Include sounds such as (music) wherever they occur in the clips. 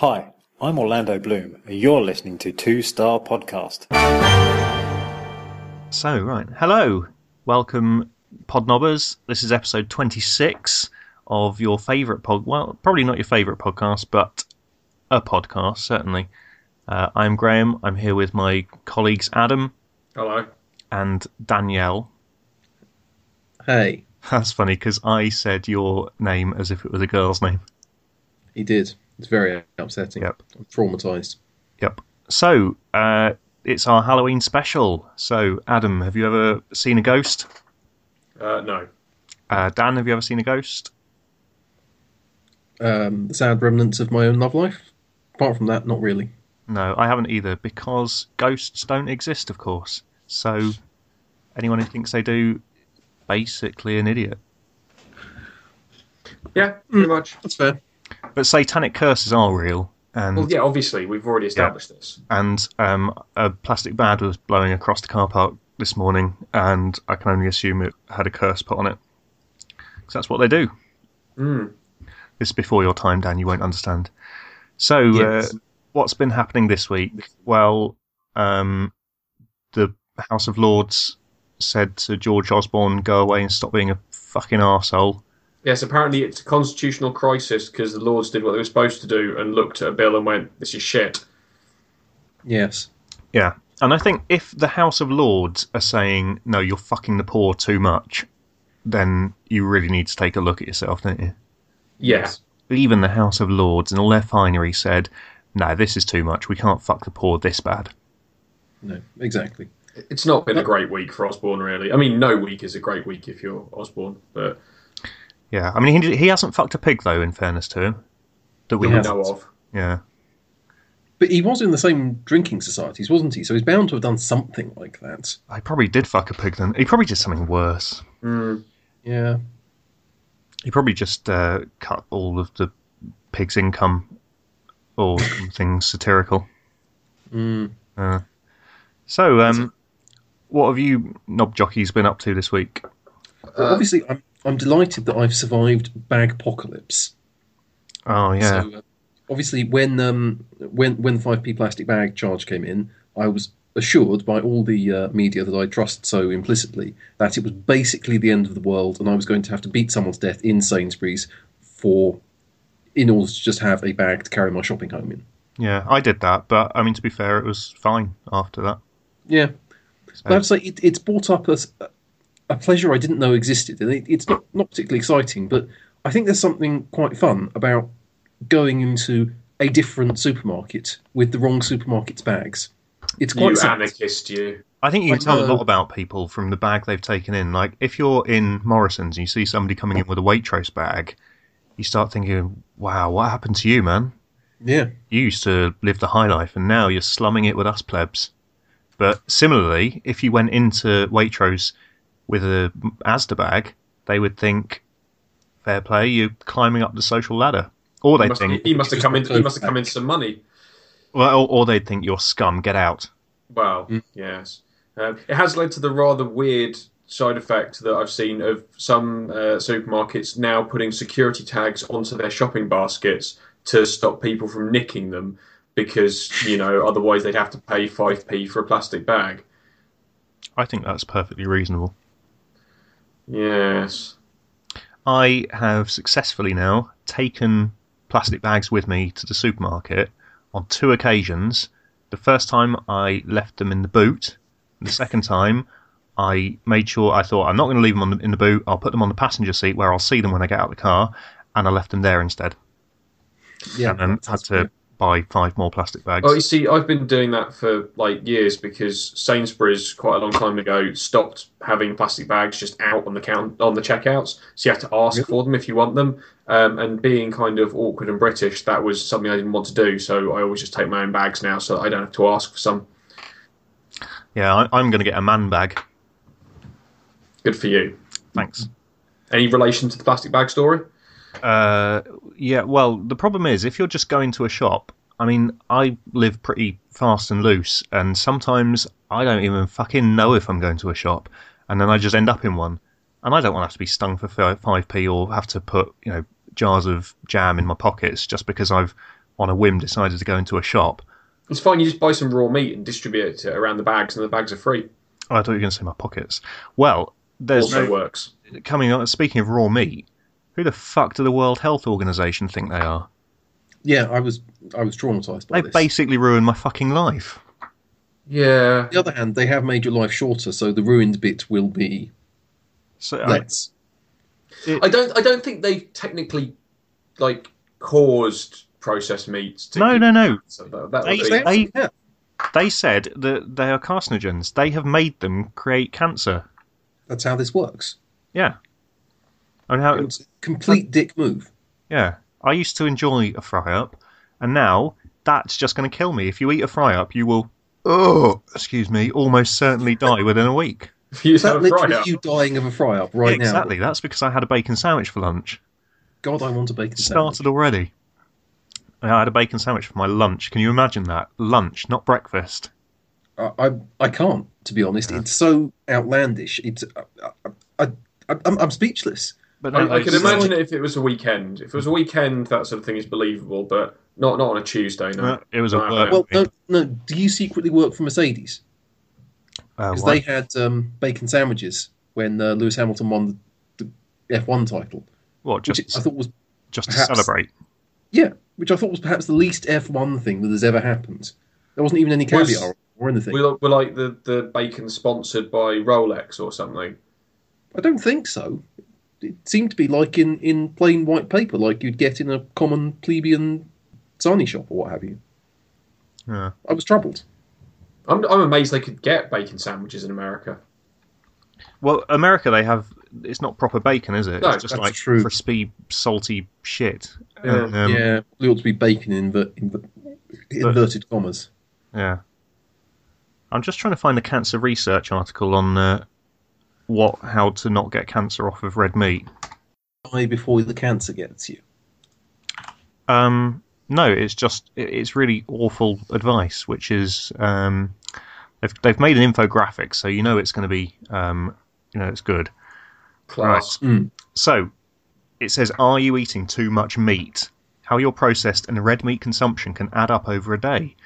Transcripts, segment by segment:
Hi, I'm Orlando Bloom, and you're listening to Two Star Podcast. So, right. Hello. Welcome, Podnobbers. This is episode 26 of your favourite pod. Well, probably not your favourite podcast, but a podcast, certainly. Uh, I'm Graham. I'm here with my colleagues Adam Hello. and Danielle. Hey, That's funny because I said your name as if it was a girl's name. he did. It's very upsetting. Yep. I'm traumatized. Yep. So, uh, it's our Halloween special. So, Adam, have you ever seen a ghost? Uh, no. Uh, Dan, have you ever seen a ghost? Um, the sad remnants of my own love life. Apart from that, not really. No, I haven't either because ghosts don't exist, of course. So anyone who thinks they do, basically an idiot. Yeah, pretty much. That's fair. But satanic curses are real, and Well, yeah, obviously, we've already established this. and um, a plastic bag was blowing across the car park this morning, and I can only assume it had a curse put on it. Because that's what they do. Mm. This is before your time, Dan. You won't understand. So, Yes. uh, what's been happening this week? Well, um, the House of Lords said to George Osborne, "Go away and stop being a fucking arsehole." Yes, apparently it's a constitutional crisis because the Lords did what they were supposed to do and looked at a bill and went, this is shit. Yes. Yeah, and I think if the House of Lords are saying, "No, you're fucking the poor too much," then you really need to take a look at yourself, don't you? Yes. Even the House of Lords and all their finery said, "No, this is too much. We can't fuck the poor this bad." No, exactly. It's not been a great week for Osborne, really. I mean, no week is a great week if you're Osborne, but Yeah, I mean, he he hasn't fucked a pig though. In fairness to him, that we we know of. Yeah, But he was in the same drinking societies, wasn't he? So he's bound to have done something like that. I probably did fuck a pig then. He probably did something worse. Mm. Yeah. He probably just uh, cut all of the pig's income or (laughs) something satirical. Mm. Uh, so, um, what have you knob jockeys been up to this week? Well, obviously, I'm, I'm delighted that I've survived bag apocalypse. Oh yeah, So, uh, obviously, when um, when when the five p plastic bag charge came in, I was assured by all the uh, media that I trust so implicitly that it was basically the end of the world, and I was going to have to beat someone to death in Sainsbury's for in order to just have a bag to carry my shopping home in. yeah, I did that, but I mean, to be fair, it was fine after that. Yeah, So, but I have to say it, it's brought up a, a pleasure I didn't know existed, and it, it's not not particularly exciting, but I think there's something quite fun about going into a different supermarket with the wrong supermarket's bags. It's quite You sad. anarchist, you. I think you can tell a lot about people from the bag they've taken in. Like, if you're in Morrison's and you see somebody coming in with a Waitrose bag, you start thinking, "Wow, what happened to you, man? Yeah, You used to live the high life, and now you're slumming it with us plebs." But similarly, if you went into Waitrose with a Asda bag, they would think, "Fair play, you're climbing up the social ladder," or they'd must, think, he must have come in. He must have come into some money. "Well," or they'd think you're scum. Get out. Well, Mm. yes. Um, it has led to the rather weird side effect that I've seen of some uh, supermarkets now putting security tags onto their shopping baskets to stop people from nicking them because, you know, (laughs) otherwise they'd have to pay 5p for a plastic bag. I think that's perfectly reasonable. Yes. I have successfully now taken plastic bags with me to the supermarket on two occasions. The first time I left them in the boot. The second time I made sure I thought I'm not going to leave them on the, in the boot. I'll put them on the passenger seat where I'll see them when I get out of the car, and I left them there instead. yeah. and had to good. Buy five more plastic bags. Oh, you see, I've been doing that for like years because Sainsbury's quite a long time ago stopped having plastic bags just out on the count on the checkouts. So you have to ask Really? for them if you want them. Um, and being kind of awkward and British, that was something I didn't want to do. So I always just take my own bags now, so I don't have to ask for some. yeah, I, I'm going to get a man bag. Good for you. Thanks. Any relation to the plastic bag story? Uh, yeah, well, the problem is if you're just going to a shop. I mean, I live pretty fast and loose, and sometimes I don't even fucking know if I'm going to a shop, and then I just end up in one, and I don't want to have to be stung for five p or have to put you know jars of jam in my pockets just because I've on a whim decided to go into a shop. It's fine. You just buy some raw meat and distribute it around the bags, and the bags are free. Oh, I thought you were going to say my pockets. Well, there's also no, works. coming on. Speaking of raw meat, who the fuck do the World Health Organization think they are? Yeah, I was I was traumatized by They this. basically ruined my fucking life. Yeah. On the other hand, they have made your life shorter, so the ruined bit will be So I, less. I don't. I don't think they technically like caused processed meats. To no, give no, no. cancer. That They- be- They actually have. They said that they are carcinogens. They have made them create cancer. That's how this works. Yeah. And how? It's a complete dick move. Yeah. I used to enjoy a fry up, and now that's just going to kill me. If you eat a fry up, you will. Oh, excuse me, almost certainly die within a week. (laughs) You Is that have a fry literally up. you dying of a fry up right Yeah, now? exactly. That's because I had a bacon sandwich for lunch. God, I want a bacon sandwich. Started already. I had a bacon sandwich for my lunch. Can you imagine that? Lunch, not breakfast. I, I, I can't, to be honest. It's so outlandish. It's I, I, I, I'm, I'm speechless. But I, no, I can imagine it if it was a weekend. If it was a weekend, that sort of thing is believable, but not not on a Tuesday. No, Uh, it was a No, work. Well, no, no. Do you secretly work for Mercedes? uh, Because what? they had um, bacon sandwiches when uh, Lewis Hamilton won the, the F1 title, what? which Just, I thought was just to celebrate. yeah, which I thought was perhaps the least F1 thing that has ever happened. There wasn't even any Was- caviar or anything. we were like the the bacon sponsored by Rolex or something. I don't think so. It seemed to be like in, in plain white paper, like you'd get in a common plebeian sarnie shop or what have you. Yeah. I was troubled. I'm I'm amazed they could get bacon sandwiches in America. Well, America, they have. It's not proper bacon, is it? No, it's just that's like true. crispy, salty shit. Yeah. And, um, yeah, it ought to be bacon in inver- inver- inverted commas. Yeah. I'm just trying to find a cancer research article on uh, what how to not get cancer off of red meat. Die before the cancer gets you. Um, no, it's just it's really awful advice, which is um, they've they've made an infographic, so you know it's going to be um, you know it's good. Class. Mm. So it says, are you eating too much meat? How your processed and red meat consumption can add up over a day.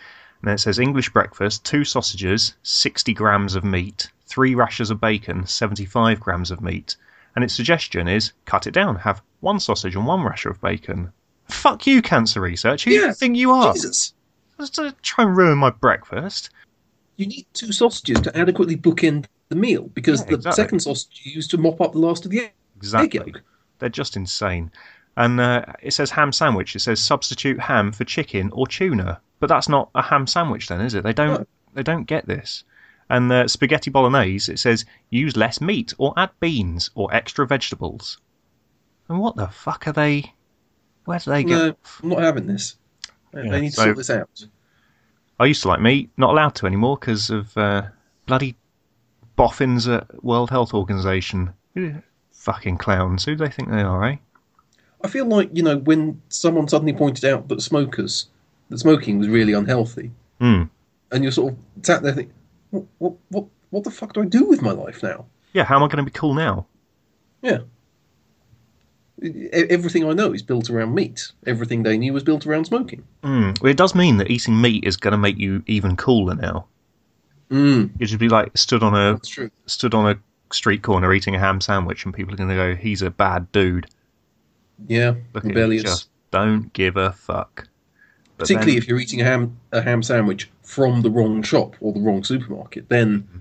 And then it says English breakfast, two sausages, 60 grams of meat, three rashers of bacon, 75 grams of meat. And its suggestion is cut it down, have one sausage and one rasher of bacon. Fuck you, cancer research. Who do Yeah, you think you are? Jesus! Just to try and ruin my breakfast. You need two sausages to adequately bookend the meal because Yeah, the exactly. second sausage you use to mop up the last of the egg Exactly. yolk. They're just insane. And uh, it says ham sandwich. It says substitute ham for chicken or tuna. But that's not a ham sandwich, then, is it? They don't. No. They don't get this. And uh, spaghetti bolognese. It says use less meat or add beans or extra vegetables. And what the fuck are they? Where do they get? No, I'm not having this. They- Yeah, need to so- sort this out. I used to like meat. Not allowed to anymore because of uh, bloody boffins at World Health Organization. Fucking clowns. Who do they think they are, eh? I feel like you know when someone suddenly pointed out that smokers, that smoking was really unhealthy, Hmm. and you're sort of sat there thinking, what, what, what, what the fuck do I do with my life now? Yeah. How am I going to be cool now? Yeah. Everything I know is built around meat. Everything they knew was built around smoking. Mm. Well, it does mean that eating meat is going to make you even cooler now. Mm, You should be like stood on a stood on a street corner eating a ham sandwich, and people are going to go, "He's a bad dude." Yeah, Look at him, rebellious. just don't give a fuck. But Particularly then- if you're eating a ham a ham sandwich from the wrong shop or the wrong supermarket, then Mm-hmm.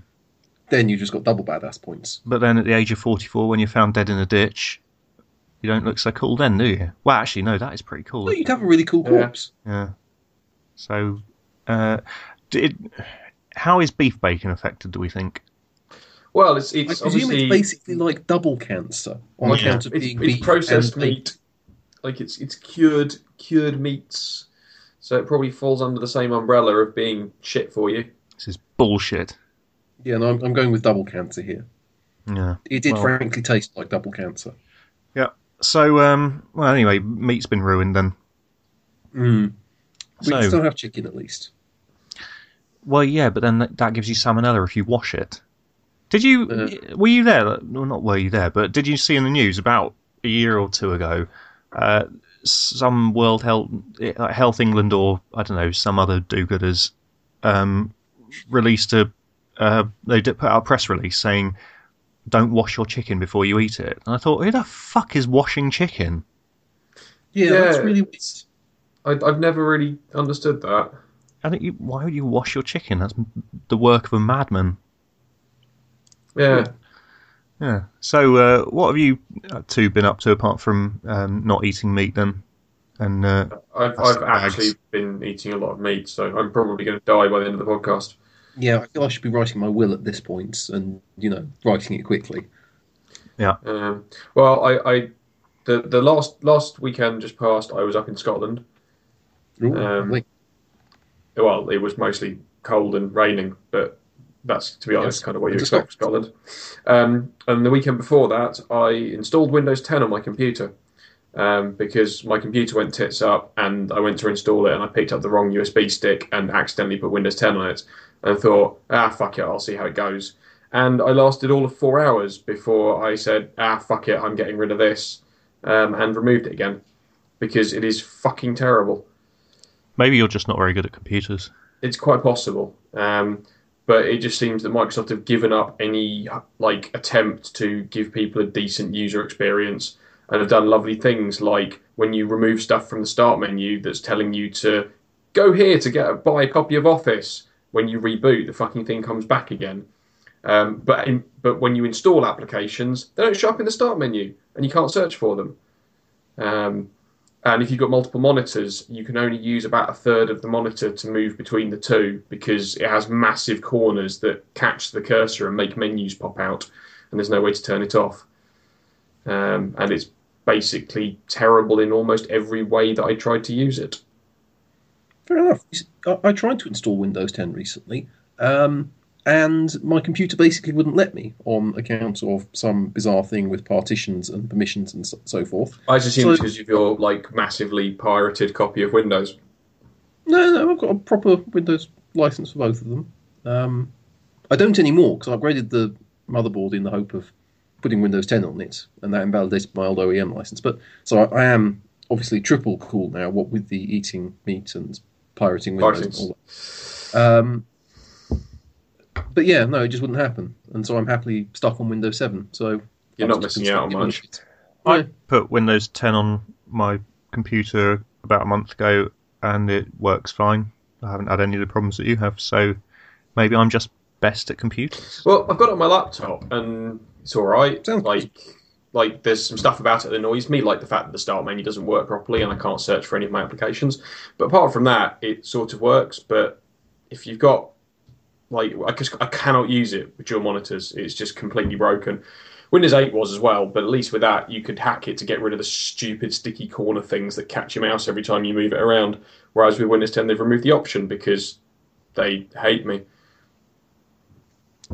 then you just got double badass points. but then at the age of forty-four, when you're found dead in a ditch, you don't look so cool then, do you? Well, actually, no, that is pretty cool. Well, you'd have a really cool corpse. Yeah. So, uh, did how is beef bacon affected? Do we think? Well, it's I it's presume obviously it's basically like double cancer on like, account of it's, being it's beef processed and meat. Like it's it's cured cured meats, so it probably falls under the same umbrella of being shit for you. This is bullshit. Yeah, no, I'm, I'm going with double cancer here. Yeah. It did Well- frankly taste like double cancer. Yeah. So, um, well, anyway, meat's been ruined then. Mm. We So- can still have chicken at least. Well, yeah, but then that, that gives you salmonella if you wash it. Did you? Uh. were you there? Well, not were you there, but did you see in the news about a year or two ago? Uh, some World Health, like Health England or I don't know some other do-gooders um, released a uh, they did put out a press release saying don't wash your chicken before you eat it. And I thought, who the fuck is washing chicken? Yeah, Yeah, that's really weird. I, I've never really understood that. I think you, why would you wash your chicken? That's the work of a madman. Yeah. Yeah. So, uh, what have you two been up to apart from um, not eating meat then? And uh, I've, I've the bags. actually been eating a lot of meat, so I'm probably going to die by the end of the podcast. Yeah, I feel I should be writing my will at this point, and you know, writing it quickly. Yeah. Um, well, I, I the the last last weekend just passed, I was up in Scotland. Ooh, Um. Well, it was mostly cold and raining, but that's to be honest Yes, kind of what you expect from Scotland. Um, and the weekend before that, I installed Windows 10 on my computer um, because my computer went tits up, and I went to install it, and I picked up the wrong USB stick and accidentally put Windows 10 on it, and thought, ah, fuck it, I'll see how it goes. And I lasted all of four hours before I said, ah, fuck it, I'm getting rid of this, um, and removed it again because it is fucking terrible. maybe you're just not very good at computers. It's quite possible, um, but it just seems that Microsoft have given up any like attempt to give people a decent user experience, and have done lovely things like when you remove stuff from the start menu that's telling you to go here to get a buy a copy of Office. When you reboot, the fucking thing comes back again. Um, but in, but when you install applications, they don't show up in the start menu, and you can't search for them. Um, and if you've got multiple monitors, you can only use about a third of the monitor to move between the two because it has massive corners that catch the cursor and make menus pop out, and there's no way to turn it off. Um, and it's basically terrible in almost every way that I tried to use it. Fair enough. I, tried to install Windows 10 recently, um, and my computer basically wouldn't let me on account of some bizarre thing with partitions and permissions and so, so forth. I just assume So- because of your like massively pirated copy of Windows. No, no, I've got a proper Windows license for both of them. Um, I don't anymore because I upgraded the motherboard in the hope of putting Windows 10 on it, and that invalidated my old OEM license. But so I, I am obviously triple cool now. What with the eating meat and pirating Windows and all that. Um, but yeah, no, it just wouldn't happen, and so I'm happily stuck on Windows 7. So You're I'm not missing out on much. I Yeah. put Windows 10 on my computer about a month ago, and it works fine. I haven't had any of the problems that you have, so maybe I'm just best at computers. Well, I've got it on my laptop and it's all right. Sounds like, like there's some stuff about it that annoys me, like the fact that the start menu doesn't work properly and I can't search for any of my applications. But apart from that, it sort of works. But if you've got like, I just I cannot use it with dual monitors. It's just completely broken. Windows 8 was as well, but at least with that, you could hack it to get rid of the stupid sticky corner things that catch your mouse every time you move it around. Whereas with Windows 10, they've removed the option because they hate me.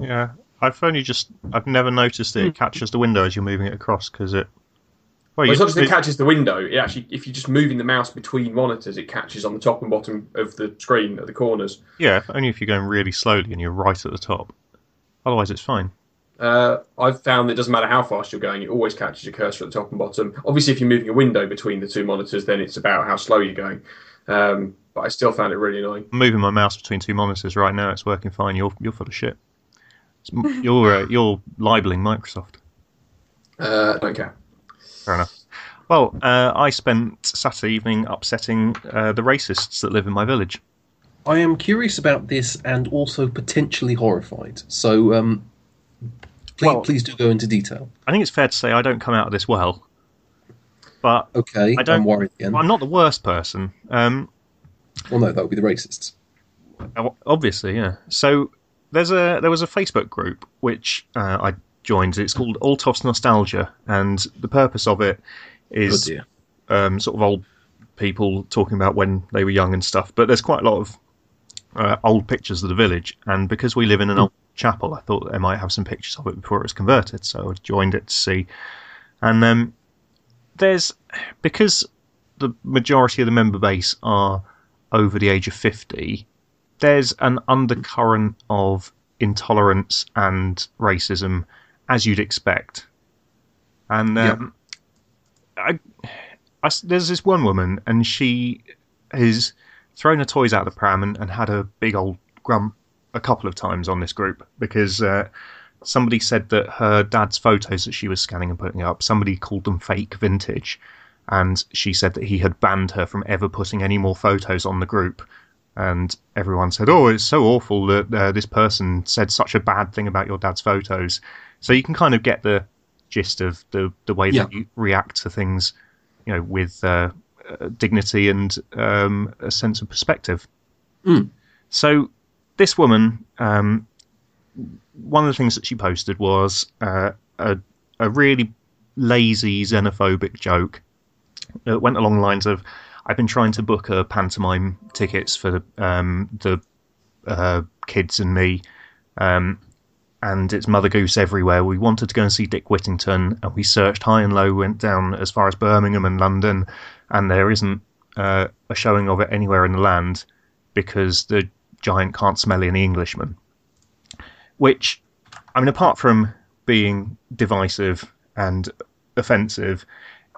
Yeah, I've only just I've never noticed that it hmm. catches the window as you're moving it across because it. Well, Well, it's you- not just it it- catches the window. It actually, if you're just moving the mouse between monitors, it catches on the top and bottom of the screen at the corners. yeah, only if you're going really slowly and you're right at the top. Otherwise, it's fine. Uh, I've found that it doesn't matter how fast you're going; it always catches your cursor at the top and bottom. Obviously, if you're moving a window between the two monitors, then it's about how slow you're going. Um, but I still found it really annoying. I'm moving my mouse between two monitors right now. It's working fine. You're you're full of shit. It's- You're uh, you're (laughs) libeling Microsoft. Uh, I don't care. Fair enough. Well, uh, I spent Saturday evening upsetting uh, the racists that live in my village. I am curious about this and also potentially horrified. So, um, please, Well- please do go into detail. I think it's fair to say I don't come out of this well, but Okay, I don't- I'm worried again. I'm not the worst person. Um, Well, no, that would be the racists. Obviously, yeah. So there's a there was a Facebook group which uh, I joined. It's called Altofts Nostalgia, and the purpose of it is dear. um, sort of old people talking about when they were young and stuff. But there's quite a lot of uh, old pictures of the village, and because we live in an old chapel, I thought they might have some pictures of it before it was converted. So I joined it to see, and um, there's because the majority of the member base are over the age of 50, there's an undercurrent of intolerance and racism, as you'd expect. And um, I, I there's this one woman, and she has thrown her toys out of the pram and, and had a big old grump a couple of times on this group because uh, somebody said that her dad's photos that she was scanning and putting up, somebody called them fake vintage, and she said that he had banned her from ever putting any more photos on the group. And everyone said, "Oh, it's so awful that uh, this person said such a bad thing about your dad's photos." So you can kind of get the gist of the the way that you react to things, you know, with uh, uh, dignity and um, a sense of perspective. Mm. So this woman, um, one of the things that she posted was uh, a a really lazy xenophobic joke that went along the lines of, "I've been trying to book a pantomime tickets for um, the uh, kids and me." Um, and it's Mother Goose everywhere. We wanted to go and see Dick Whittington, and we searched high and low, went down as far as Birmingham and London, and there isn't uh, a showing of it anywhere in the land because the giant can't smell any Englishman. Which, I mean, apart from being divisive and offensive,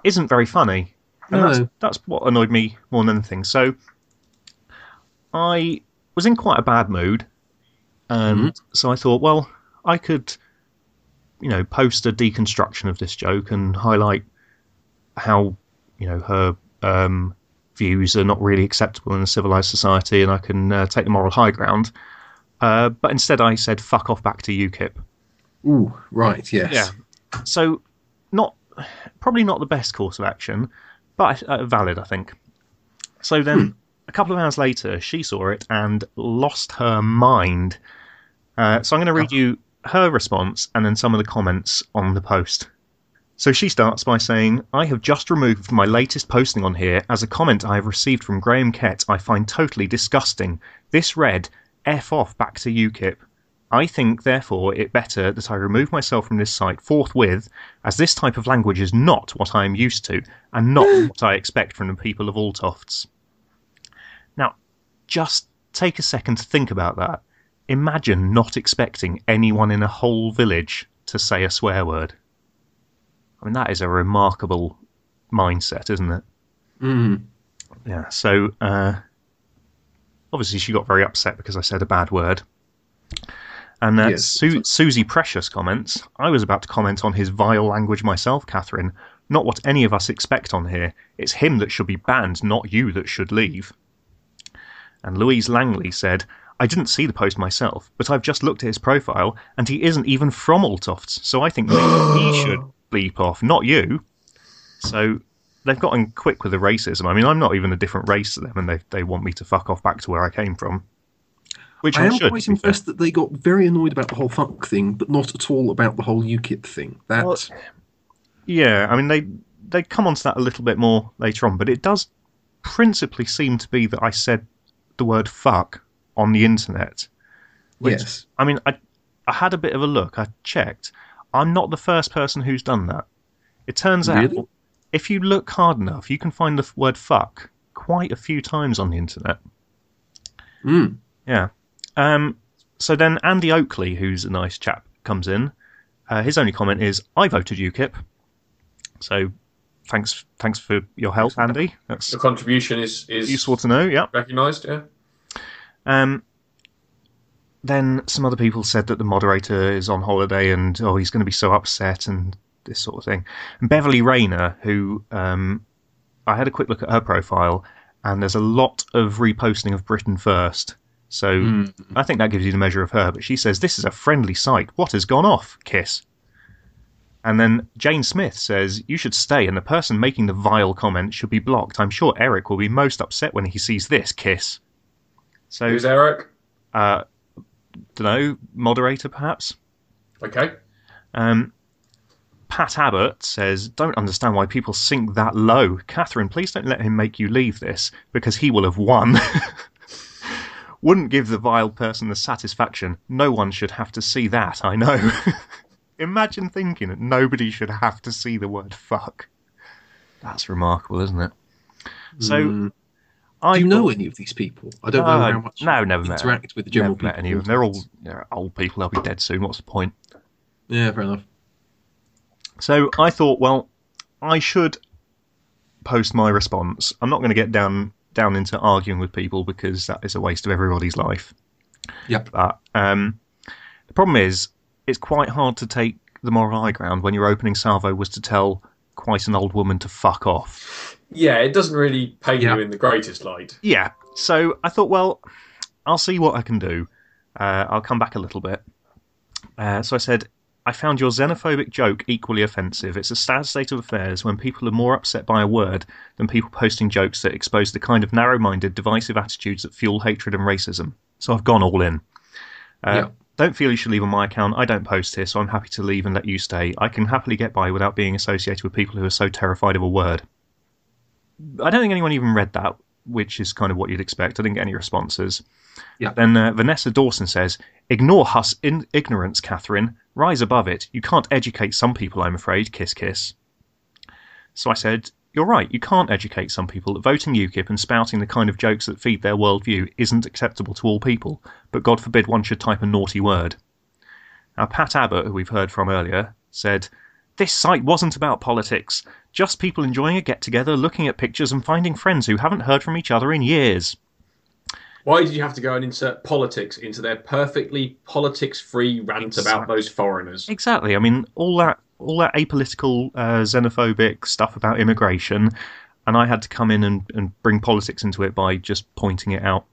isn't very funny. And that's, No. that's what annoyed me more than anything. So, I was in quite a bad mood, and so I thought, well, I could, you know, post a deconstruction of this joke and highlight how, you know, her um, views are not really acceptable in a civilized society, and I can uh, take the moral high ground. Uh, but instead, I said, "Fuck off back to UKIP." Ooh, right, yes. Yeah. So, not probably not the best course of action, but uh, valid, I think. So then, a couple of hours later, she saw it and lost her mind. Uh, so I'm going to read you her response and then some of the comments on the post. So she starts by saying, I have just removed my latest posting on here as a comment I have received from Graham Kett I find totally disgusting. This read, F off back to UKIP. I think, therefore, it better that I remove myself from this site forthwith, as this type of language is not what I am used to, and not (laughs) what I expect from the people of Altofts. Now, just take a second to think about that. Imagine not expecting anyone in a whole village to say a swear word. I mean, that is a remarkable mindset, isn't it? Mm. Yeah, so uh, obviously she got very upset because I said a bad word. And uh, Yes. Su- Susie Precious comments, I was about to comment on his vile language myself, Catherine. Not what any of us expect on here. It's him that should be banned, not you that should leave. And Louise Langley said, I didn't see the post myself, but I've just looked at his profile, and he isn't even from Altofts, so I think maybe he (gasps) should bleep off, not you. So they've gotten quick with the racism. I mean, I'm not even a different race to them, and they they want me to fuck off back to where I came from. Which I, I am should. quite be fair. impressed that they got very annoyed about the whole fuck thing, but not at all about the whole UKIP thing. That Well, Yeah, I mean they they come onto that a little bit more later on, but it does principally seem to be that I said the word fuck on the internet. which- yes, I mean, I I had a bit of a look. I checked. I'm not the first person who's done that. It turns Really? out if you look hard enough, you can find the word fuck quite a few times on the internet. Mm. Yeah. Um, so then Andy Oakley, who's a nice chap, comes in. Uh, his only comment is, "I voted UKIP." So, thanks, thanks for your help, Andy. That's The contribution is is useful to know. Yeah. recognised. Yeah. Um, then some other people said that the moderator is on holiday and oh he's going to be so upset and this sort of thing. And Beverly Rayner, who um, I had a quick look at her profile, and there's a lot of reposting of Britain First. So I think that gives you the measure of her. But she says this is a friendly site. What has gone off? Kiss. And then Jane Smith says you should stay, and the person making the vile comment should be blocked. I'm sure Eric will be most upset when he sees this. Kiss. So Who's Eric? uh, don't know, moderator perhaps. Okay. Um, Pat Abbott says, "Don't understand why people sink that low, Catherine. Please don't let him make you leave this because he will have won." (laughs) Wouldn't give the vile person the satisfaction. No one should have to see that. I know. (laughs) Imagine thinking that nobody should have to see the word "fuck." That's remarkable, isn't it? So, Mm. I Do you know any of these people? I don't know Uh, how much no, never met interact with the general Never met people. any of them. They're all they're old people. They'll be dead soon. What's the point? Yeah, fair enough. So I thought, well, I should post my response. I'm not going to get down down into arguing with people because that is a waste of everybody's life. Yep. But um, the problem is, it's quite hard to take the moral high ground when your opening salvo was to tell quite an old woman to fuck off. Yeah, it doesn't really paint Yeah. you in the greatest light. Yeah. So I thought, well, I'll see what I can do. Uh, I'll come back a little bit. Uh, so I said, I found your xenophobic joke equally offensive. It's a sad state of affairs when people are more upset by a word than people posting jokes that expose the kind of narrow minded, divisive attitudes that fuel hatred and racism. So I've gone all in. Uh, Yeah. Don't feel you should leave on my account. I don't post here, so I'm happy to leave and let you stay. I can happily get by without being associated with people who are so terrified of a word. I don't think anyone even read that, which is kind of what you'd expect. I didn't get any responses. Yeah. Then uh, Vanessa Dawson says, Ignore Huss in- ignorance, Catherine. Rise above it. You can't educate some people, I'm afraid. Kiss, kiss. So I said, You're right, you can't educate some people that voting UKIP and spouting the kind of jokes that feed their worldview isn't acceptable to all people, but God forbid one should type a naughty word. Now, Pat Abbott, who we've heard from earlier, said, This site wasn't about politics, just people enjoying a get together, looking at pictures, and finding friends who haven't heard from each other in years. Why did you have to go and insert politics into their perfectly politics-free rant about those foreigners? Exactly. I mean, all that all that apolitical, uh, xenophobic stuff about immigration, and I had to come in and, and bring politics into it by just pointing it out.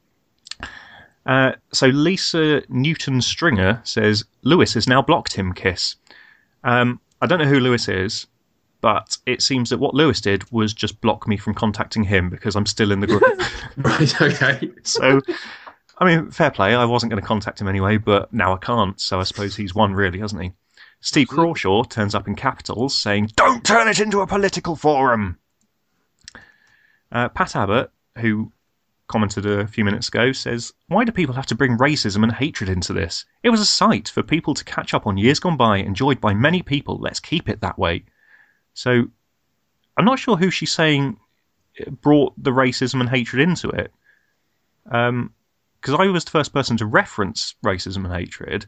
Uh, so Lisa Newton Stringer says Lewis has now blocked him. Kiss. Um, I don't know who Lewis is, but it seems that what Lewis did was just block me from contacting him because I'm still in the group. (laughs) Right. Okay. so, I mean, fair play. I wasn't going to contact him anyway, but now I can't. So I suppose he's won, really, hasn't he? Steve Crawshaw turns up in capitals saying, Don't turn it into a political forum. Uh, Pat Abbott, who commented a few minutes ago, says, Why do people have to bring racism and hatred into this? It was a site for people to catch up on years gone by, enjoyed by many people. Let's keep it that way. So, I'm not sure who she's saying brought the racism and hatred into it. Because I was the first person to reference racism and hatred,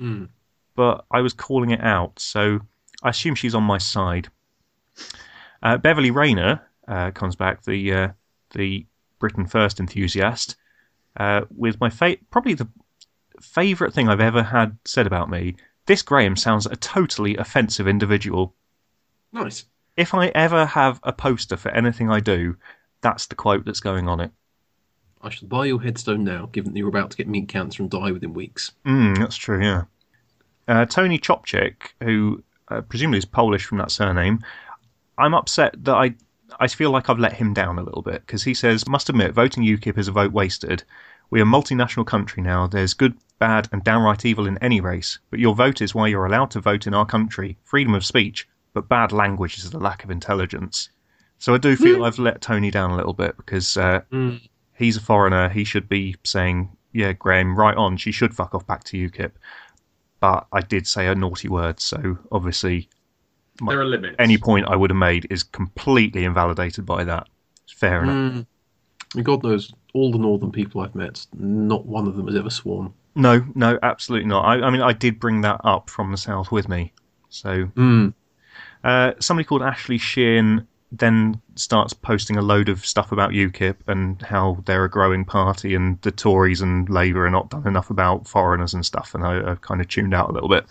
Mm. but I was calling it out, so I assume she's on my side. Uh, Beverly Rayner uh, comes back, the uh, the Britain First enthusiast, uh, with my fa- probably the favourite thing I've ever had said about me. This Graham sounds a totally offensive individual. Nice. If I ever have a poster for anything I do, that's the quote that's going on it. I shall buy your headstone now, given that you're about to get meat cancer and die within weeks. Mm, that's true, yeah. Uh, Tony Chopchik, who uh, presumably is Polish from that surname, I'm upset that I I feel like I've let him down a little bit because he says, must admit, voting UKIP is a vote wasted. We are a multinational country now. There's good, bad, and downright evil in any race, but your vote is why you're allowed to vote in our country. Freedom of speech, but bad language is the lack of intelligence. So I do feel I've let Tony down a little bit because uh, Mm. he's a foreigner. He should be saying, "Yeah, Graham, right on. She should fuck off back to UKIP." But I did say a naughty word, so obviously There are limits. any point I would have made is completely invalidated by that. It's fair enough. Mm. And God knows, all the northern people I've met, not one of them has ever sworn. No, no, absolutely not. I, I mean, I did bring that up from the south with me. So Mm. uh, somebody called Ashley Sheehan then starts posting a load of stuff about UKIP and how they're a growing party and the Tories and Labour are not done enough about foreigners and stuff. And I, I've kind of tuned out a little bit.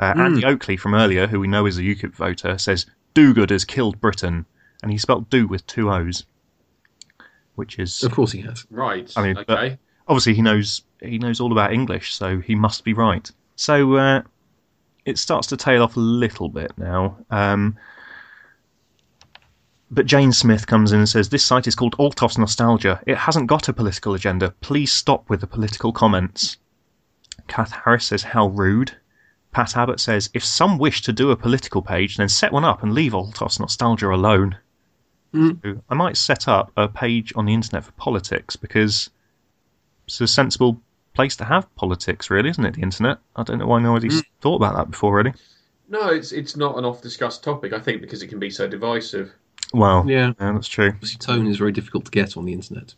Uh, Andy Oakley from earlier, who we know is a UKIP voter, says Do-good has killed Britain, and he spelt do with two O's, which is Of course he has. Right. I mean, okay. obviously he knows he knows all about English, so he must be right. So uh, it starts to tail off a little bit now. Um, but Jane Smith comes in and says this site is called Altofts Nostalgia. It hasn't got a political agenda. Please stop with the political comments. Kath Harris says how rude. Pat Abbott says if some wish to do a political page, then set one up and leave Altofts Nostalgia alone. So I might set up a page on the internet for politics because it's a sensible place to have politics, really, isn't it? The internet. I don't know why nobody's thought about that before, really. No, it's it's not an off discussed topic. I think because it can be so divisive. Well, Yeah. yeah, that's true. Obviously, tone is very difficult to get on the internet.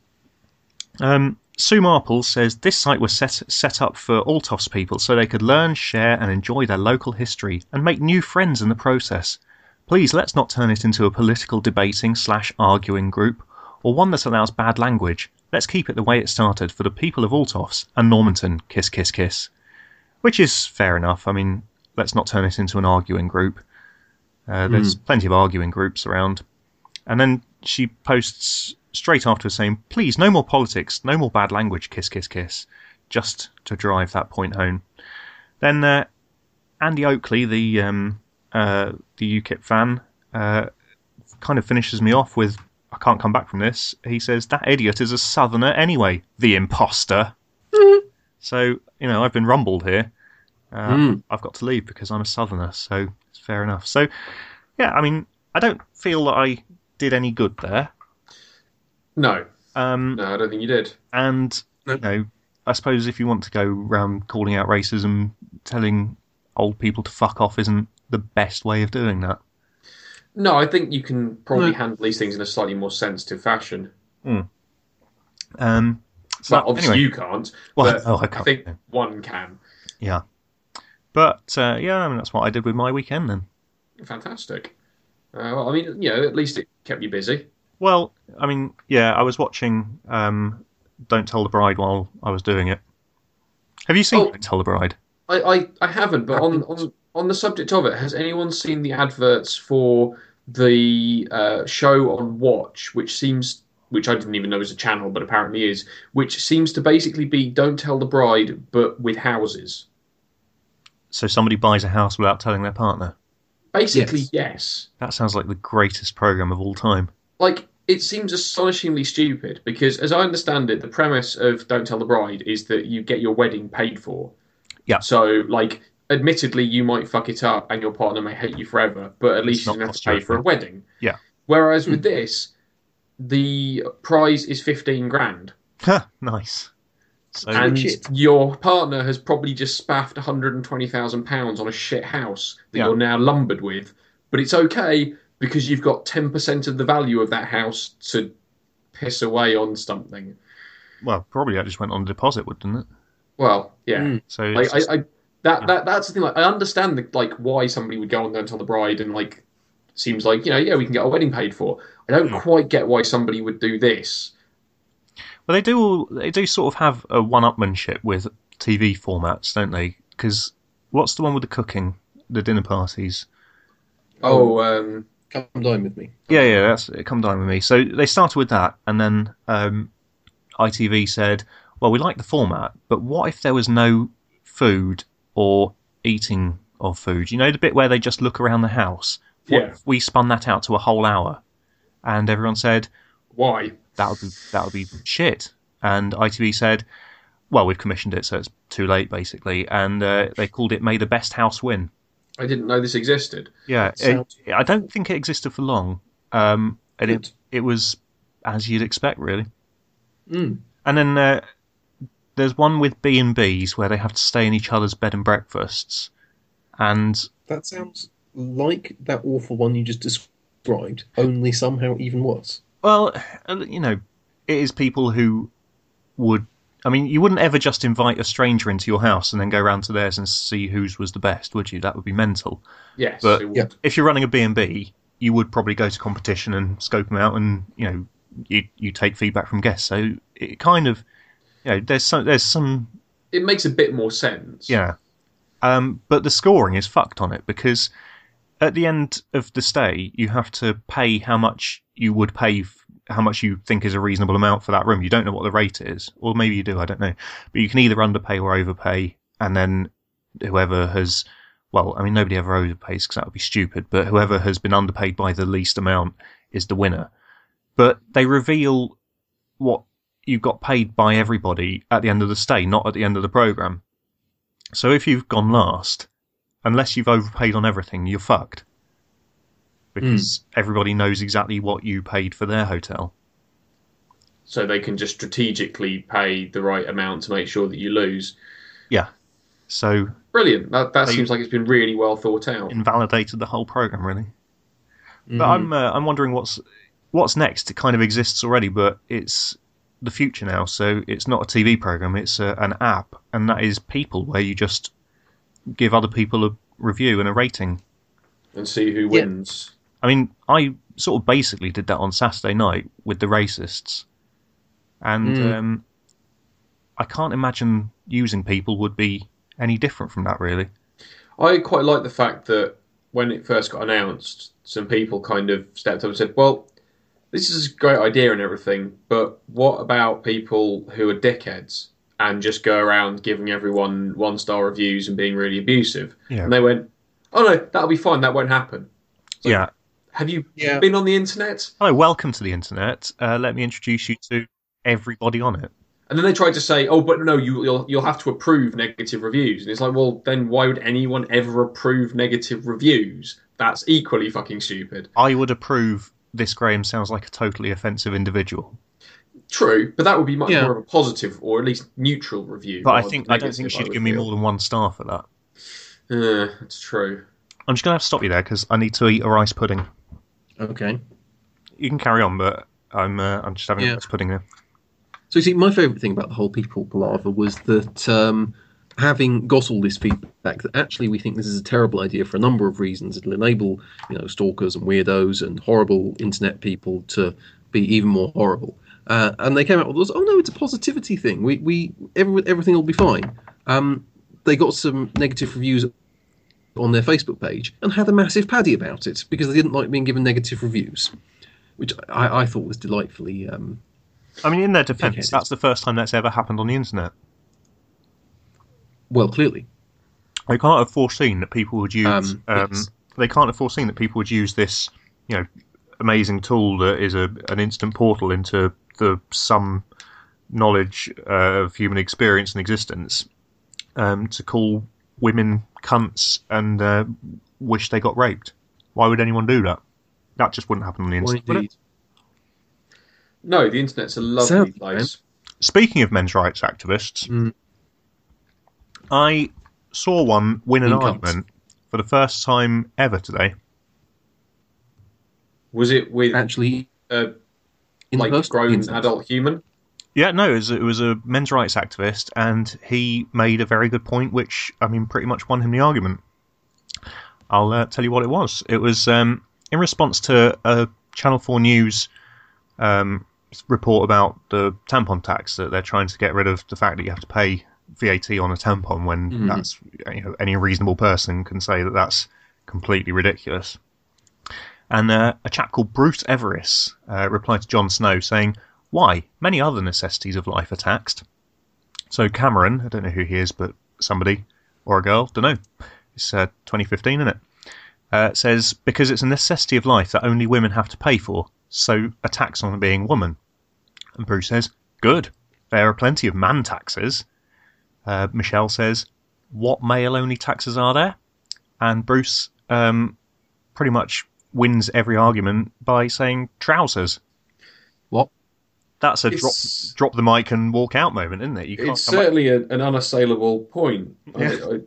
Um, Sue Marple says this site was set set up for Altofts people so they could learn, share, and enjoy their local history and make new friends in the process. Please let's not turn it into a political debating slash arguing group, or one that allows bad language. Let's keep it the way it started for the people of Altofts and Normanton. Kiss, kiss, kiss. Which is fair enough. I mean, let's not turn it into an arguing group. Uh, there's plenty of arguing groups around. And then she posts straight after saying, please, no more politics, no more bad language, kiss, kiss, kiss, just to drive that point home. Then uh, Andy Oakley, the um, uh, the UKIP fan, uh, kind of finishes me off with, I can't come back from this. He says, that idiot is a southerner anyway, the imposter. (laughs) so, you know, I've been rumbled here. Mm. I've got to leave because I'm a southerner, so it's fair enough. So, yeah, I mean, I don't feel that I did any good there. No, Um, no, I don't think you did. and No. you know, I suppose if you want to go around calling out racism, telling old people to fuck off isn't the best way of doing that. No, I think you can probably No. handle these things in a slightly more sensitive fashion. Um, so well, obviously anyway, you can't. Well, (laughs) oh, I I can't, think yeah. one can. yeah. But uh, yeah, I mean that's what I did with my weekend then. Fantastic. Uh, well, I mean, you know, at least it kept you busy. Well, I mean, yeah, I was watching um, Don't Tell the Bride while I was doing it. Have you seen Oh. Don't Tell the Bride? I, I, I haven't, but on, on on the subject of it, has anyone seen the adverts for the uh, show on Watch, which seems, which I didn't even know was a channel, but apparently is, which seems to basically be Don't Tell the Bride, but with houses. So somebody buys a house without telling their partner. Basically, Yes. yes. That sounds like the greatest program of all time. Like, it seems astonishingly stupid because, as I understand it, the premise of Don't Tell the Bride is that you get your wedding paid for. Yeah. So, like, admittedly, you might fuck it up and your partner may hate you forever, but at least you don't have to pay for a wedding. Yeah. Whereas with this, the prize is 15 grand. Ha, nice. So And shit. your partner has probably just spaffed £120,000 on a shit house that Yeah. you're now lumbered with. But it's okay because you've got 10% of the value of that house to piss away on something. well, probably that just went on deposit, wouldn't it? Well, yeah. Mm. So Like, just- I, I, that, that, that's the thing. Like, I understand the, like why somebody would go on Don't Tell the Bride and like seems like you know yeah we can get a wedding paid for. I don't Mm. quite get why somebody would do this. Well, they do. all- They do sort of have a one-upmanship with TV formats, don't they? Because what's the one with the cooking, the dinner parties? Oh, um, Come dine with me. Yeah, yeah, that's come down with me. So they started with that, and then um, ITV said, "Well, we like the format, but what if there was no food or eating of food? You know, the bit where they just look around the house. What Yeah. if we spun that out to a whole hour?" And everyone said, why? that would be that would be shit. And ITV said, "Well, we've commissioned it, so it's too late, basically." And uh, they called it "May the Best House Win." I didn't know this existed. Yeah, it, I don't think it existed for long. Um, and Good. it it was as you'd expect, really. Mm. And then uh, there's one with B and B's where they have to stay in each other's bed and breakfasts, and That sounds like that awful one you just described, only somehow even worse. Well, uh, you know, it is people who would. I mean, you wouldn't ever just invite a stranger into your house and then go round to theirs and see whose was the best, would you? That would be mental. Yes, But- it would. Yeah. If you're running a B&B, you would probably go to competition and scope them out, and you know, you you take feedback from guests. So it kind of, you know, there's some there's some It makes a bit more sense. yeah, um, but the scoring is fucked on it because at the end of the stay, you have to pay how much you would pay, how much you think is a reasonable amount for that room. You don't know what the rate is, or maybe you do. I don't know, but you can either underpay or overpay, and then whoever has, well, I mean, nobody ever overpays because that would be stupid. But whoever has been underpaid by the least amount is the winner. But they reveal what you got paid by everybody at the end of the stay, not at the end of the program. So if you've gone last, unless you've overpaid on everything, you're fucked. Because everybody knows exactly what you paid for their hotel. So they can just strategically pay the right amount to make sure that you lose. Yeah. So Brilliant. That that seems like it's been really well thought out. invalidated the whole program, really. Mhm. But I'm uh, I'm wondering what's what's next. It kind of exists already, but it's the future now. So it's not a TV program; it's uh, an app, and that is Peeple, where you just give other people a review and a rating. and see who Yeah. wins. I mean, I sort of basically did that on Saturday night with the racists, and Mm. um, I can't imagine using people would be any different from that, really. I quite like the fact that when it first got announced, some Peeple kind of stepped up and said, "Well, this is a great idea and everything, but what about people who are dickheads and just go around giving everyone one star reviews and being really abusive?" Yeah. And they went, "Oh no, that'll be fine. That won't happen." yeah. Have you Yeah. been on the internet? Hello, welcome to the internet. Uh, let me introduce you to everybody on it. And then they tried to say, "Oh, but no, you, you'll you'll have to approve negative reviews." And it's like, well, then why would anyone ever approve negative reviews? That's equally fucking stupid. I would approve this Graham sounds like a totally offensive individual. True, but that would be much Yeah. more of a positive or at least neutral review. But I think I don't think she'd would give me more than one star for that. Yeah, that's true. I'm just gonna have to stop you there because I need to eat a rice pudding. Okay. You can carry on, but I'm uh, I'm just having Yeah. a pudding now. So you see, my favourite thing about the whole Peeple palaver was that um, having got all this feedback, that actually we think this is a terrible idea for a number of reasons. It'll enable you know stalkers and weirdos and horrible internet people to be even more horrible. Uh, and they came out with this, oh no, it's a positivity thing. We we every, everything will be fine. Um, they got some negative reviews on their Facebook page and had a massive paddy about it because they didn't like being given negative reviews, which I, I thought was delightfully. Um, I mean, in their defence, that's the first time that's ever happened on the internet. well, clearly. They can't have foreseen that people would use. Um, Um, yes. They can't have foreseen that people would use this, you know, amazing tool that is a an instant portal into the sum knowledge uh, of human experience and existence um, to call women cunts and uh, wish they got raped. Why would anyone do that? That just wouldn't happen on the internet. would it? No, the internet's a lovely Sounds place. Speaking of men's rights activists, Mm. I saw one win an Mean cunts. argument for the first time ever today. Was it with Actually, a in like grown adult human? Yeah, no, it was, it was a men's rights activist, and he made a very good point, which I mean, pretty much won him the argument. I'll uh, tell you what it was. It was um, in response to a Channel Four News um, report about the tampon tax that they're trying to get rid of the fact that you have to pay VAT on a tampon when Mhm. that's you know, any reasonable person can say that that's completely ridiculous. And uh, a chap called Bruce Everest uh, replied to Jon Snow saying, "Why? Many other necessities of life are taxed." So Cameron, I don't know who he is, but somebody or a girl, don't know. It's uh, 2015, isn't it? Uh, says because it's a necessity of life that only women have to pay for, so a tax on being woman. And Bruce says, "Good. There are plenty of man taxes." Uh, Michelle says, "What male-only taxes are there?" And Bruce um, pretty much wins every argument by saying trousers. What? That's a drop drop the mic and walk out moment, isn't it? You can't It's certainly a, an unassailable point. I, I,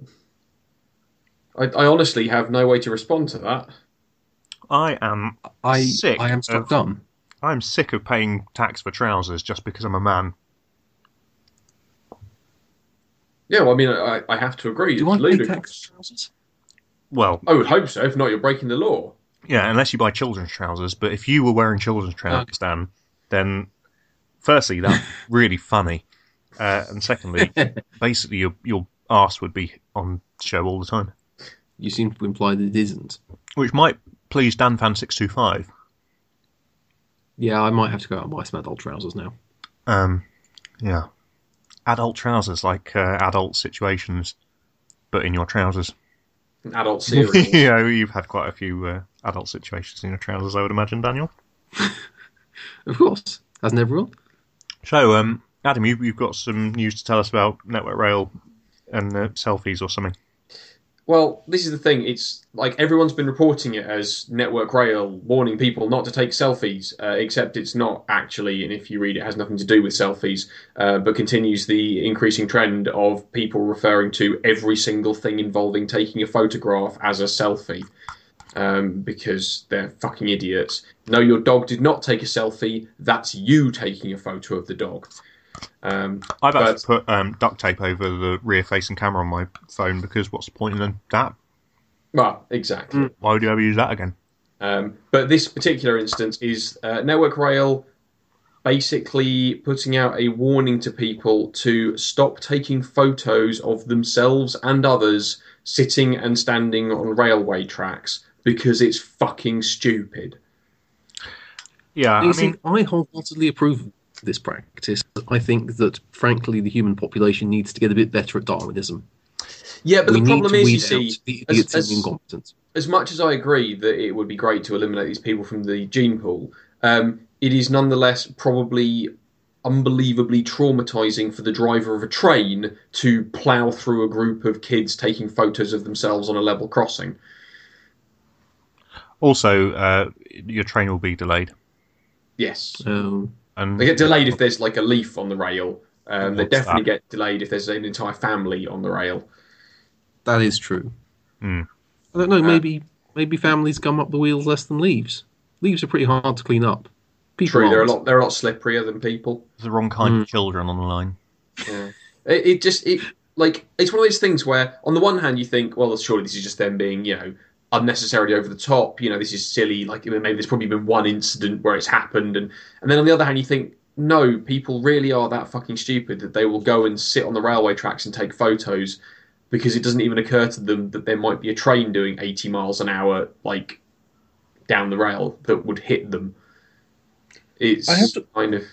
I, I honestly have no way to respond to that. I am I sick I am of- dumb. I'm sick of paying tax for trousers just because I'm a man. Yeah, well, I mean, I, I have to agree. Do it's I pay ludicrous. tax for trousers? Well, I would hope so. If not, you're breaking the law. yeah, unless you buy children's trousers. But if you were wearing children's oh. trousers, Dan, then firstly that's (laughs) really funny, uh, and secondly, (laughs) basically your your arse would be on show all the time, You seem to imply that it isn't. which might please Dan Fan six two five. Yeah, I might have to go out and buy some adult trousers now. Um, yeah, adult trousers like uh, adult situations, but in your trousers. An adult (laughs) cereal. yeah, you've had quite a few uh, adult situations in your trousers, I would imagine, Daniel. Of course, hasn't everyone? So, um, Adam, you, you've got some news to tell us about Network Rail and uh, selfies or something. Well, this is the thing. It's like everyone's been reporting it as Network Rail warning people not to take selfies, uh, except it's not actually. And if you read it, it has nothing to do with selfies, uh, but continues the increasing trend of people referring to every single thing involving taking a photograph as a selfie. Um, because they're fucking idiots. No, your dog did not take a selfie. That's you taking a photo of the dog. Um, I've But- actually put um, duct tape over the rear-facing camera on my phone because what's the point in that? well, exactly. Why would you ever use that again? Um, but this particular instance is uh, Network Rail basically putting out a warning to people to stop taking photos of themselves and others sitting and standing on railway tracks because it's fucking stupid. Yeah, You I see, mean, I wholeheartedly approve of this practice. I think that, frankly, the human population needs to get a bit better at Darwinism. Yeah, but we the problem is, you see, out the as- idiots as- and as much as I agree that it would be great to eliminate these people from the gene pool, um, it is nonetheless probably unbelievably traumatizing for the driver of a train to plough through a group of kids taking photos of themselves on a level crossing. Also, uh, your train will be delayed. Yes. Um, And They get delayed if there's like a leaf on the rail. Um, they definitely that? get delayed if there's an entire family on the rail. that is true. Hmm. I don't know. Uh, Maybe maybe families gum up the wheels less than leaves. Leaves are pretty hard to clean up. People True, they're a lot they're a lot slipperier than people. there's the wrong kind Hmm. of children on the line. Yeah. It, it just it like it's one of those things where on the one hand you think, well, surely this is just them being you know unnecessarily over the top. You know, this is silly. Like maybe there's probably been one incident where it's happened, and and then on the other hand you think, no, people really are that fucking stupid that they will go and sit on the railway tracks and take photos because it doesn't even occur to them that there might be a train doing 80 miles an hour like down the rail that would hit them. It's I have to- kind of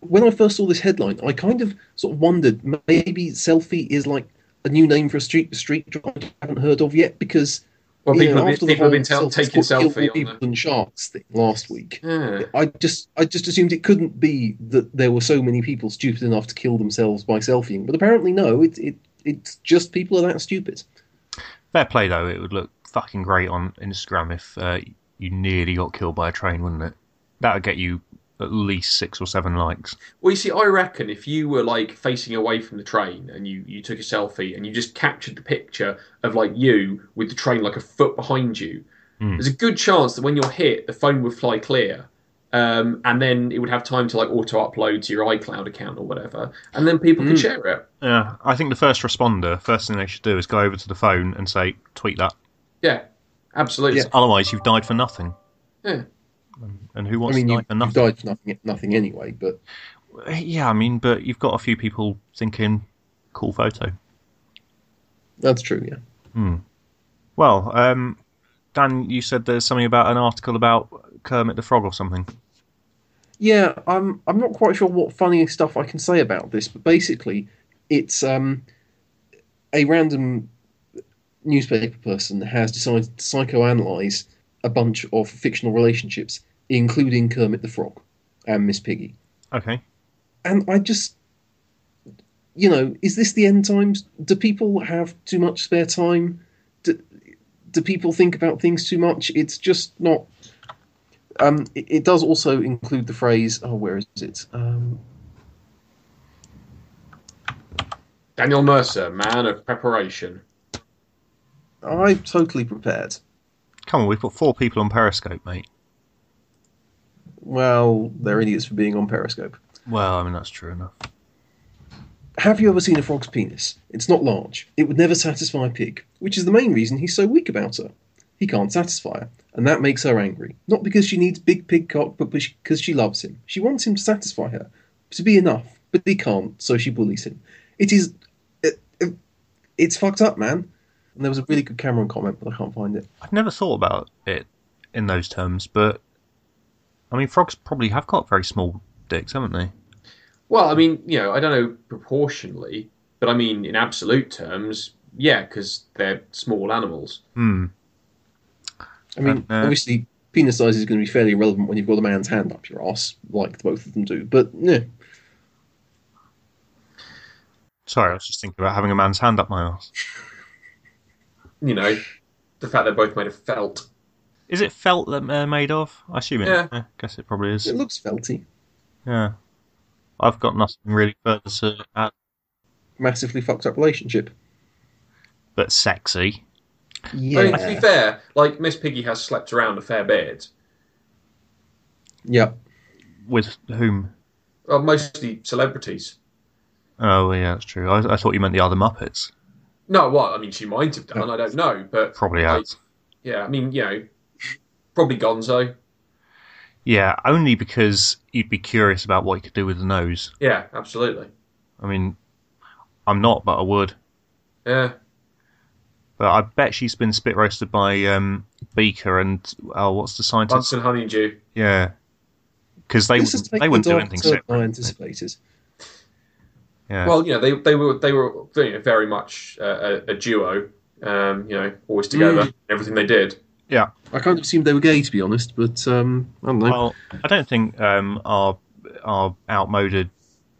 when I first saw this headline, I kind of sort of wondered maybe selfie is like a new name for a street street drug I haven't heard of yet because well, people, know, have after been, the people have been whole tel- taking self- kill selfie people the. and sharks thing last week. Yeah. I just I just assumed it couldn't be that there were so many people stupid enough to kill themselves by selfieing, but apparently no. It it it's just people are that stupid. Fair play though, it would look fucking great on Instagram if uh, you nearly got killed by a train, wouldn't it? That would get you at least six or seven likes. Well, you see, I reckon if you were like facing away from the train and you, you took a selfie and you just captured the picture of like you with the train like a foot behind you, Hmm. there's a good chance that when you're hit, the phone would fly clear. Um, and then it would have time to like auto upload to your iCloud account or whatever, and then people Hmm. could share it. Yeah, I think the first responder, first thing they should do is go over to the phone and say, tweet that. Yeah, absolutely. Yeah. Otherwise, you've died for nothing. Yeah. And who wants I mean, to you, die for you've nothing? died for nothing nothing anyway, but Yeah, I mean, but you've got a few people thinking, cool photo. that's true. Yeah. Well, um, Dan, you said there's something about an article about Kermit the Frog or something. Yeah, I'm I'm not quite sure what funny stuff I can say about this, but basically, it's um, a random newspaper person has decided to psychoanalyze a bunch of fictional relationships, including Kermit the Frog and Miss Piggy. Okay. And I just, you know, is this the end times? Do people have too much spare time? Do, do people think about things too much? It's just not. Um, it, it does also include the phrase. Oh, where is it? Um, Daniel Mercer, man of preparation. I'm totally prepared. Come on, we've got four people on Periscope, mate. Well, they're idiots for being on Periscope. Well, I mean, that's true enough. Have you ever seen a frog's penis? It's not large. It would never satisfy a pig, which is the main reason he's so weak about her. He can't satisfy her, and that makes her angry. Not because she needs big pig cock, but because she loves him. She wants him to satisfy her, to be enough, but he can't, so she bullies him. It is. It, it- it's fucked up, man. And there was a really good Cameron comment, but I can't find it. I've never thought about it in those terms, but I mean, frogs probably have got very small dicks, haven't they? Well, I mean, you know, I don't know proportionally, but I mean in absolute terms, yeah, because they're small animals. Hmm. I mean, Uh, obviously, penis size is going to be fairly irrelevant when you've got a man's hand up your ass, like both of them do. But yeah, Sorry, I was just thinking about having a man's hand up my ass. (laughs) You know, the fact they're both made of felt. Is it felt that they're made of? I assume it. Yeah. I guess it probably is. it looks felty, Yeah. I've got nothing really further to add, massively fucked up relationship. but sexy. Yeah, I mean, to be fair, like Miss Piggy has slept around a fair bit. yeah. With whom? Well, mostly celebrities. Oh, yeah, that's true. I, I thought you meant the other Muppets. No, what? I mean, she might have done. I don't know, but Probably like, has. yeah, I mean, you know, probably Gonzo. Yeah, only because you'd be curious about what you could do with the nose. Yeah, absolutely. I mean, I'm not, but I would. Yeah, But I bet she's been spit roasted by um, Beaker and oh, what's the scientist? Bunsen Honeydew. Yeah, because they This has wouldn't, they taken wouldn't do darker anything turn I separate. anticipated. Yeah. Well, you know, they they were they were you know, very much uh, a, a duo. Um, you know, always together. Mm. Everything they did. yeah. I kind of assumed they were gay, to be honest, but um, I don't know. Well, I don't think um, our our outmoded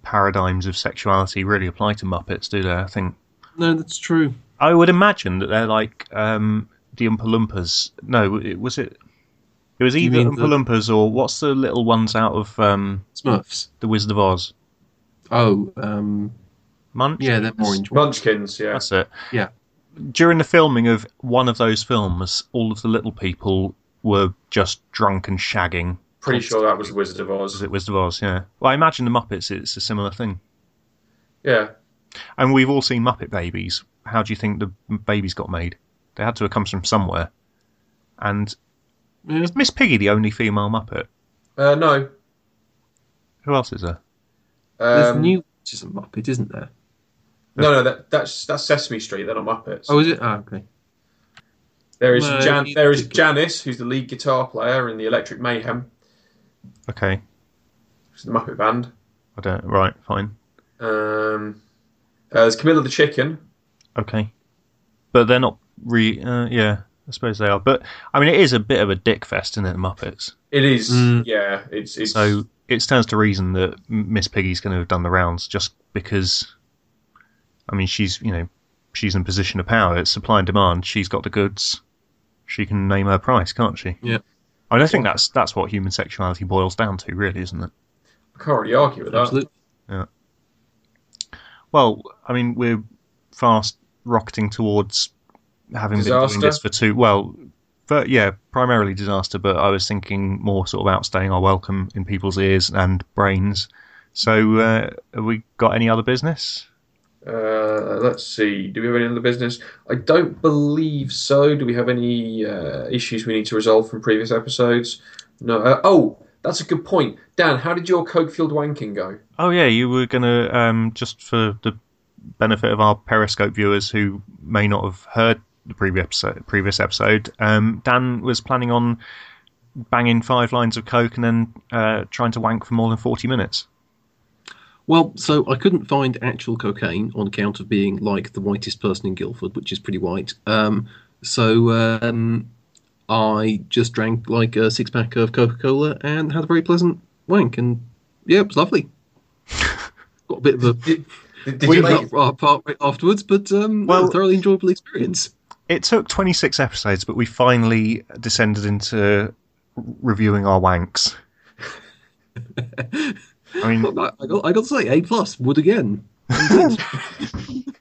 paradigms of sexuality really apply to Muppets, do they? I think no, that's true. I would imagine that they're like um, the Oompa Loompas. No, it, was it? It was either Oompa the- Loompas or what's the little ones out of um, Smurfs. the Wizard of Oz? Oh, um, Munch. yeah, they're orange. Munchkins. Yeah. That's it. Yeah. During the filming of one of those films, all of the little people were just drunk and shagging. Pretty sure that was the Wizard of Was Oz. it Wizard of Oz? Yeah. Well, I imagine the Muppets. It's a similar thing. Yeah. And we've all seen Muppet Babies. How do you think the babies got made? They had to have come from somewhere. And Yeah. is Miss Piggy the only female Muppet? Uh, no. Who else is there? There's Um, new, which is a Muppet, isn't there? No, no, that, that's that's Sesame Street. They're not Muppets. Oh, is it? Ah, okay. there is no, Jan, you- there is Janice, who's the lead guitar player in the Electric Mayhem, Okay. which is the Muppet Band. I don't. Right. Fine. Um, uh, there's Camilla the Chicken. Okay. But they're not re. Uh, yeah. I suppose they are. But I mean, it is a bit of a dick fest, isn't it? The Muppets. It is, Mm. yeah. It's it's So it stands to reason that Miss Piggy's going to have done the rounds just because. I mean, she's you know, she's in a position of power. It's supply and demand. She's got the goods. She can name her price, can't she? Yeah. I don't think that's that's what human sexuality boils down to, really, isn't it? I can't really argue with that. Absolutely. Yeah. Well, I mean, we're fast rocketing towards having been doing this for two. Well, but yeah, primarily disaster. But I was thinking more sort of outstaying our welcome in people's ears and brains. So, uh, have we got any other business? Uh, let's see. Do we have any other business? I don't believe so. Do we have any uh, issues we need to resolve from previous episodes? No. Uh, oh, that's a good point. Dan, how did your Cokefield wanking go? Oh yeah, you were gonna um, just for the benefit of our Periscope viewers who may not have heard the previous episode. Previous episode, um, Dan was planning on banging five lines of coke and then uh, trying to wank for more than forty minutes. Well, so I couldn't find actual cocaine on account of being like the whitest person in Guildford, which is pretty white. Um, so um, I just drank like a six pack of Coca Cola and had a very pleasant wank, and yeah, it was lovely. (laughs) Got a bit of a Did, did, did We you got- make, part rate afterwards, but um, Well- a thoroughly enjoyable experience. It took twenty six episodes, but we finally descended into reviewing our wanks. (laughs) I mean, I, I got, I got to say, A plus would again. (laughs)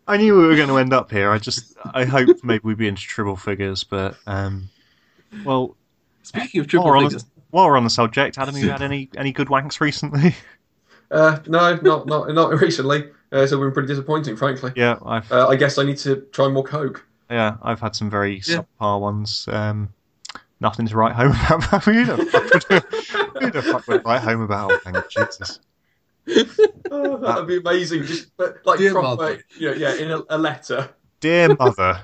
I knew we were going to end up here. I just, I hoped maybe we'd be into triple figures, but um, well, Speaking of triple we're, on figures, while we're on the subject, Adam, have you (laughs) had any any good wanks recently? uh, no, not not not recently. Uh, so we've been pretty disappointing, frankly. yeah, I've Uh, I guess I need to try more Coke. Yeah, I've had some very Yeah. subpar ones. Um, nothing to write home about. Who the (laughs) fuck would, who the fuck would write home about? Oh, thank Jesus. Oh, that'd be amazing. Just but, like Dear proper, mother. you know, yeah, in a, a letter. Dear (laughs) mother,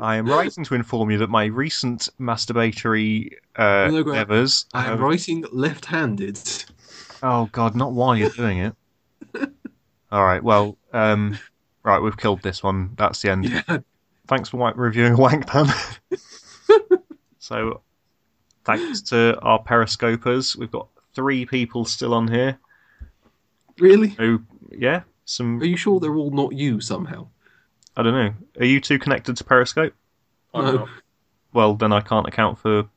I am writing to inform you that my recent masturbatory uh, No, endeavours. I am have- writing left-handed. Oh God, not while you're doing it. (laughs) All right, well, um, right, we've killed this one. That's the end. Yeah, Thanks for reviewing Wank Pan. (laughs) so, thanks to our periscopers, we've got three people still on here. really? Who, yeah, some. Are you sure they're all not you somehow? I don't know. Are you two connected to Periscope? I'm No. not. Well, then I can't account for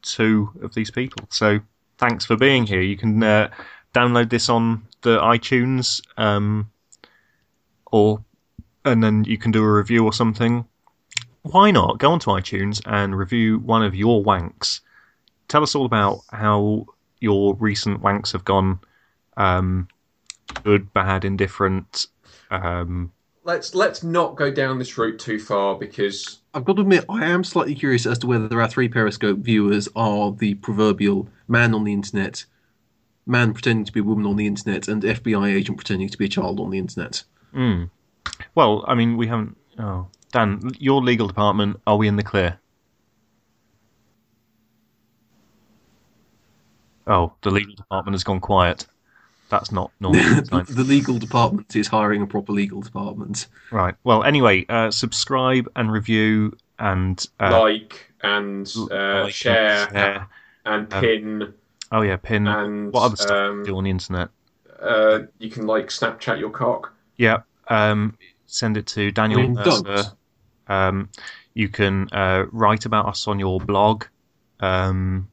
two of these people. So, thanks for being here. You can uh, download this on the iTunes, um, or and then you can do a review or something. Why not go onto iTunes and review one of your wanks? Tell us all about how your recent wanks have gone. Um, good, bad, indifferent. Um, Let's let's not go down this route too far because I've got to admit, I am slightly curious as to whether our three Periscope viewers are the proverbial man on the internet, man pretending to be a woman on the internet, and FBI agent pretending to be a child on the internet. Mm. Well, I mean, we haven't. Oh, Dan, your legal department, are we in the clear? Oh, the legal department has gone quiet. That's not (laughs) normal. the, the legal department is hiring a proper legal department. right. Well, anyway, uh, subscribe and review and uh, like and uh, like and share, share. and Um, pin, Oh yeah, pin. and what other stuff um, do you do on the internet? uh, you can like Snapchat your cock. Yeah. Um, send it to Daniel I mean, Mercer. Um, you can uh, write about us on your blog. Um,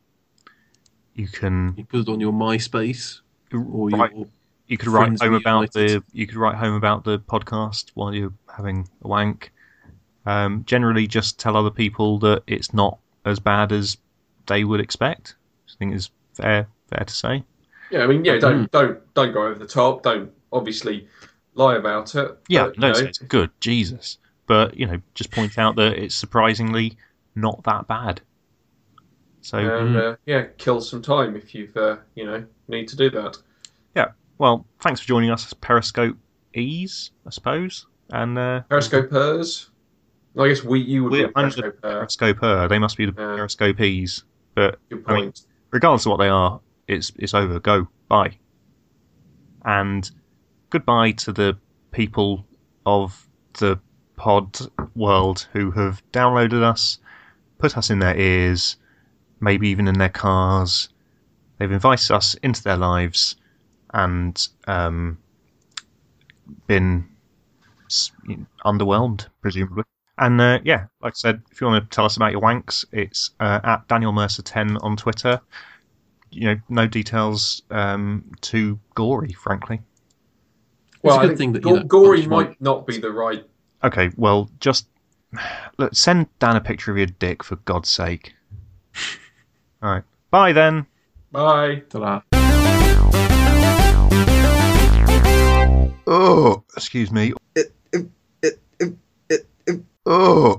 you can You put it on your MySpace or write, your. you could write home about the you could write home about the podcast while you're having a wank. Um, generally, just tell other people that it's not as bad as they would expect. I think is fair fair to say. Yeah, I mean, yeah, Mm. don't don't don't go over the top. Don't obviously lie about it. Yeah, but, no, know, it's, good, Jesus. But you know, just point out that it's surprisingly not that bad. So and uh, yeah, kill some time if you've uh, you know need to do that. Yeah. Well, thanks for joining us, Periscope Ease, I suppose. And uh, Periscopers. I guess we you would be a periscoper. Periscoper. They must be the Yeah. Periscopees. But Good I mean, point. regardless of what they are, it's it's over. Go. Bye. And goodbye to the people of the pod world who have downloaded us, put us in their ears, maybe even in their cars. They've invited us into their lives and um, been underwhelmed, presumably. And uh, yeah, like I said, if you want to tell us about your wanks, it's uh, at Daniel Mercer ten on Twitter. You know, no details um, too gory, frankly. Well, a I good think thing that, go- you know, gory punch might might- not be the right. Okay, well, just look, send Dan a picture of your dick for God's sake. All right, bye then. Bye. Ta-da. Oh, excuse me. Oh.